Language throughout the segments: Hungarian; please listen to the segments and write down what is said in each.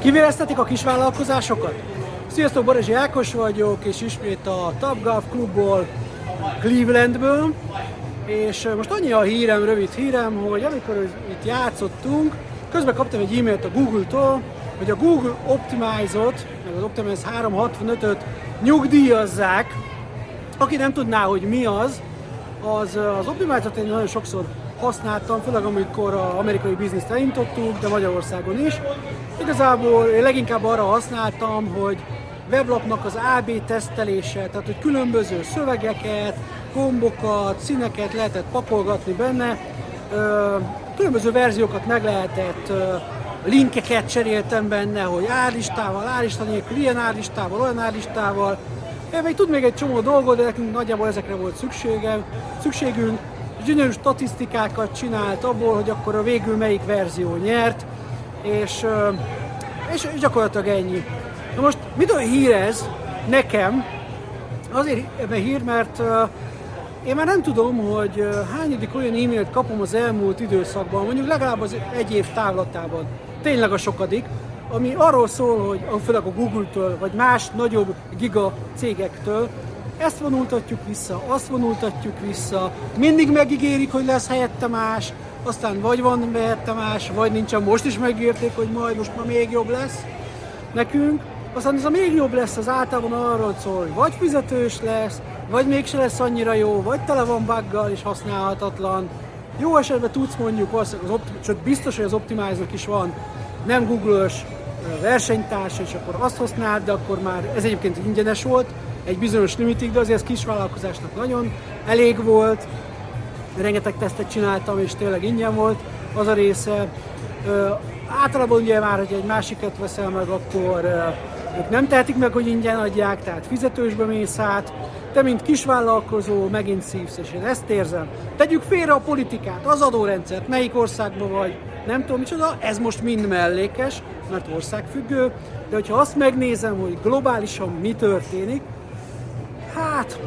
Kivéreztetik a kisvállalkozásokat? Sziasztok, Barazsi Ákos vagyok, és ismét a Top Golf Klubból, Clevelandből. És most annyi a hírem, rövid hírem, hogy amikor itt játszottunk, közben kaptam egy e-mailt a Google-tól, hogy a Google Optimize-ot, meg az Optimize 365-öt nyugdíjazzák. Aki nem tudná, hogy mi az, az, az Optimize-ot én nagyon sokszor használtam, főleg amikor az amerikai bizniszt elintottuk, de Magyarországon is. Igazából én leginkább arra használtam, hogy weblapnak az AB tesztelése, tehát hogy különböző szövegeket, gombokat, színeket lehetett pakolgatni benne, különböző verziókat meg lehetett, linkeket cseréltem benne, hogy árlistával, árlista nélkül, ilyen árlistával, olyan árlistával, még tud még egy csomó dolgot, de nekünk nagyjából ezekre volt szükségem, szükségünk. Gyönyörű statisztikákat csinált abból, hogy akkor a végül melyik verzió nyert, és, és, gyakorlatilag ennyi. Na most mitől hír ez nekem? Azért ebben hír, mert én már nem tudom, hogy hányadik olyan e-mailt kapom az elmúlt időszakban, mondjuk legalább az egy év távlatában. Tényleg a sokadik, ami arról szól, hogy főleg a Google-től, vagy más nagyobb giga cégektől, ezt vonultatjuk vissza, azt vonultatjuk vissza, mindig megígérik, hogy lesz helyette más, aztán vagy van helyette más, vagy nincsen, most is megírték, hogy majd most már még jobb lesz nekünk, aztán ez a még jobb lesz, az általában arról szól, hogy vagy fizetős lesz, vagy mégse lesz annyira jó, vagy tele van buggal és használhatatlan. Jó esetben tudsz mondjuk, az, az sőt biztos, hogy az optimize is van. Nem Google-ös versenytárs, és akkor azt használd, de akkor már ez egyébként ingyenes volt, egy bizonyos limitig, de azért ez kisvállalkozásnak nagyon elég volt. Rengeteg tesztet csináltam, és tényleg ingyen volt az a része. Általában ugye már, hogy egy másikat veszel meg, akkor ők nem tehetik meg, hogy ingyen adják, tehát fizetősbe mész át, te, mint kisvállalkozó, megint szívsz, és én ezt érzem. Tegyük félre a politikát, az adórendszert, melyik országban vagy, nem tudom micsoda, ez most mind mellékes, mert országfüggő, de hogyha azt megnézem, hogy globálisan mi történik, hát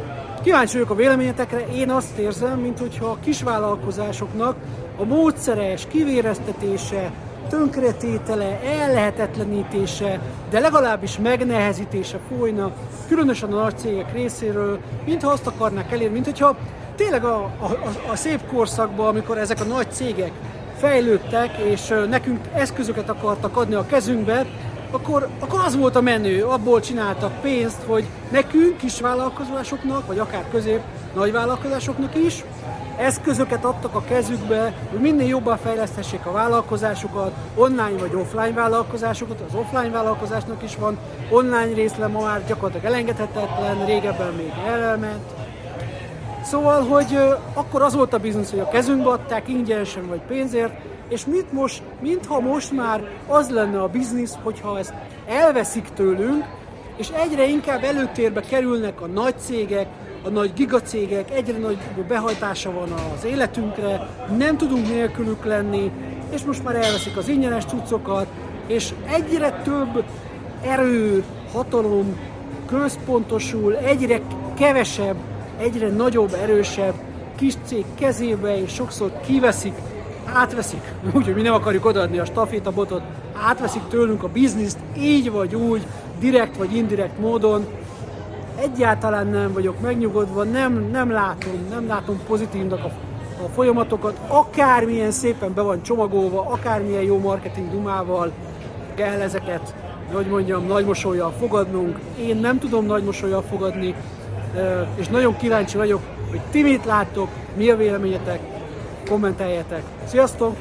kíváncsi vagyok a véleményetekre, én azt érzem, mint hogyha a kisvállalkozásoknak a módszeres kivéreztetése, tönkretétele, ellehetetlenítése, de legalábbis megnehezítése folyna, különösen a nagy cégek részéről, mintha azt akarnák elérni, mint hogyha tényleg a, a, a szép korszakban, amikor ezek a nagy cégek fejlődtek, és nekünk eszközöket akartak adni a kezünkbe, akkor, akkor az volt a menő, abból csináltak pénzt, hogy nekünk, kis vállalkozásoknak, vagy akár közép nagy vállalkozásoknak is, eszközöket adtak a kezükbe, hogy minél jobban fejleszthessék a vállalkozásukat, online vagy offline vállalkozásokat, az offline vállalkozásnak is van online részle, ma már gyakorlatilag elengedhetetlen, régebben még elment. Szóval, hogy akkor az volt a biznisz, hogy a kezünkbe adták ingyenesen vagy pénzért, és mit most, mintha most már az lenne a biznisz, hogyha ezt elveszik tőlünk, és egyre inkább előtérbe kerülnek a nagy cégek, a nagy gigacégek, egyre nagy behajtása van az életünkre, nem tudunk nélkülük lenni, és most már elveszik az ingyenes cuccokat, és egyre több erő, hatalom központosul, egyre kevesebb, egyre nagyobb, erősebb kis cég kezébe, és sokszor kiveszik, átveszik, úgyhogy mi nem akarjuk odaadni a stafétabotot, átveszik tőlünk a bizniszt, így vagy úgy, direkt vagy indirekt módon, egyáltalán nem vagyok megnyugodva, nem, nem látom, nem látom pozitívnak a, a folyamatokat, akármilyen szépen be van csomagolva, akármilyen jó marketing dumával kell ezeket, hogy mondjam, nagy mosolyjal fogadnunk. Én nem tudom nagy mosolyjal fogadni, és nagyon kíváncsi vagyok, hogy ti mit láttok, mi a véleményetek, kommenteljetek. Sziasztok!